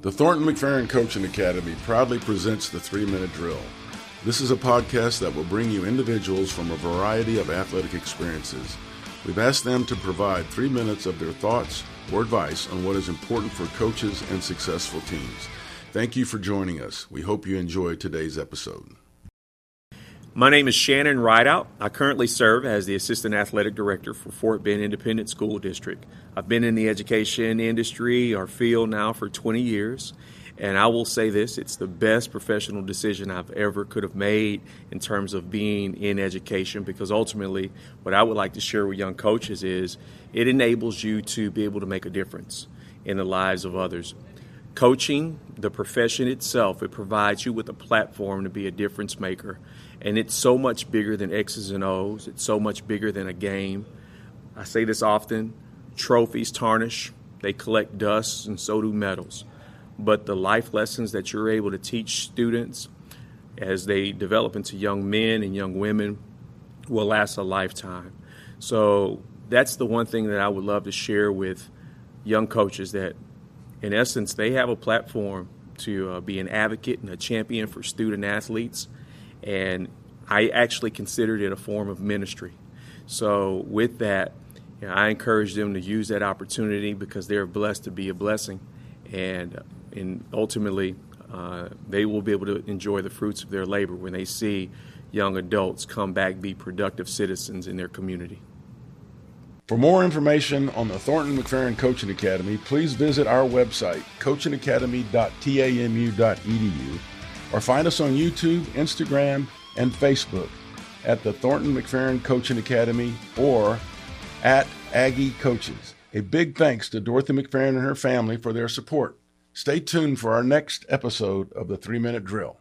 The Thornton McFerrin Coaching Academy proudly presents the three minute drill. This is a podcast that will bring you individuals from a variety of athletic experiences. We've asked them to provide three minutes of their thoughts or advice on what is important for coaches and successful teams. Thank you for joining us. We hope you enjoy today's episode. My name is Shannon Rideout. I currently serve as the Assistant Athletic Director for Fort Bend Independent School District. I've been in the education industry or field now for 20 years, and I will say this it's the best professional decision I've ever could have made in terms of being in education because ultimately, what I would like to share with young coaches is it enables you to be able to make a difference in the lives of others. Coaching, the profession itself, it provides you with a platform to be a difference maker and it's so much bigger than X's and O's. It's so much bigger than a game. I say this often trophies tarnish, they collect dust, and so do medals. But the life lessons that you're able to teach students as they develop into young men and young women will last a lifetime. So that's the one thing that I would love to share with young coaches that, in essence, they have a platform to uh, be an advocate and a champion for student athletes and I actually considered it a form of ministry. So with that, you know, I encourage them to use that opportunity because they're blessed to be a blessing, and and ultimately uh, they will be able to enjoy the fruits of their labor when they see young adults come back be productive citizens in their community. For more information on the Thornton McFerrin Coaching Academy, please visit our website, coachingacademy.tamu.edu or find us on YouTube, Instagram, and Facebook at the Thornton McFerrin Coaching Academy or at Aggie Coaches. A big thanks to Dorothy McFerrin and her family for their support. Stay tuned for our next episode of the Three Minute Drill.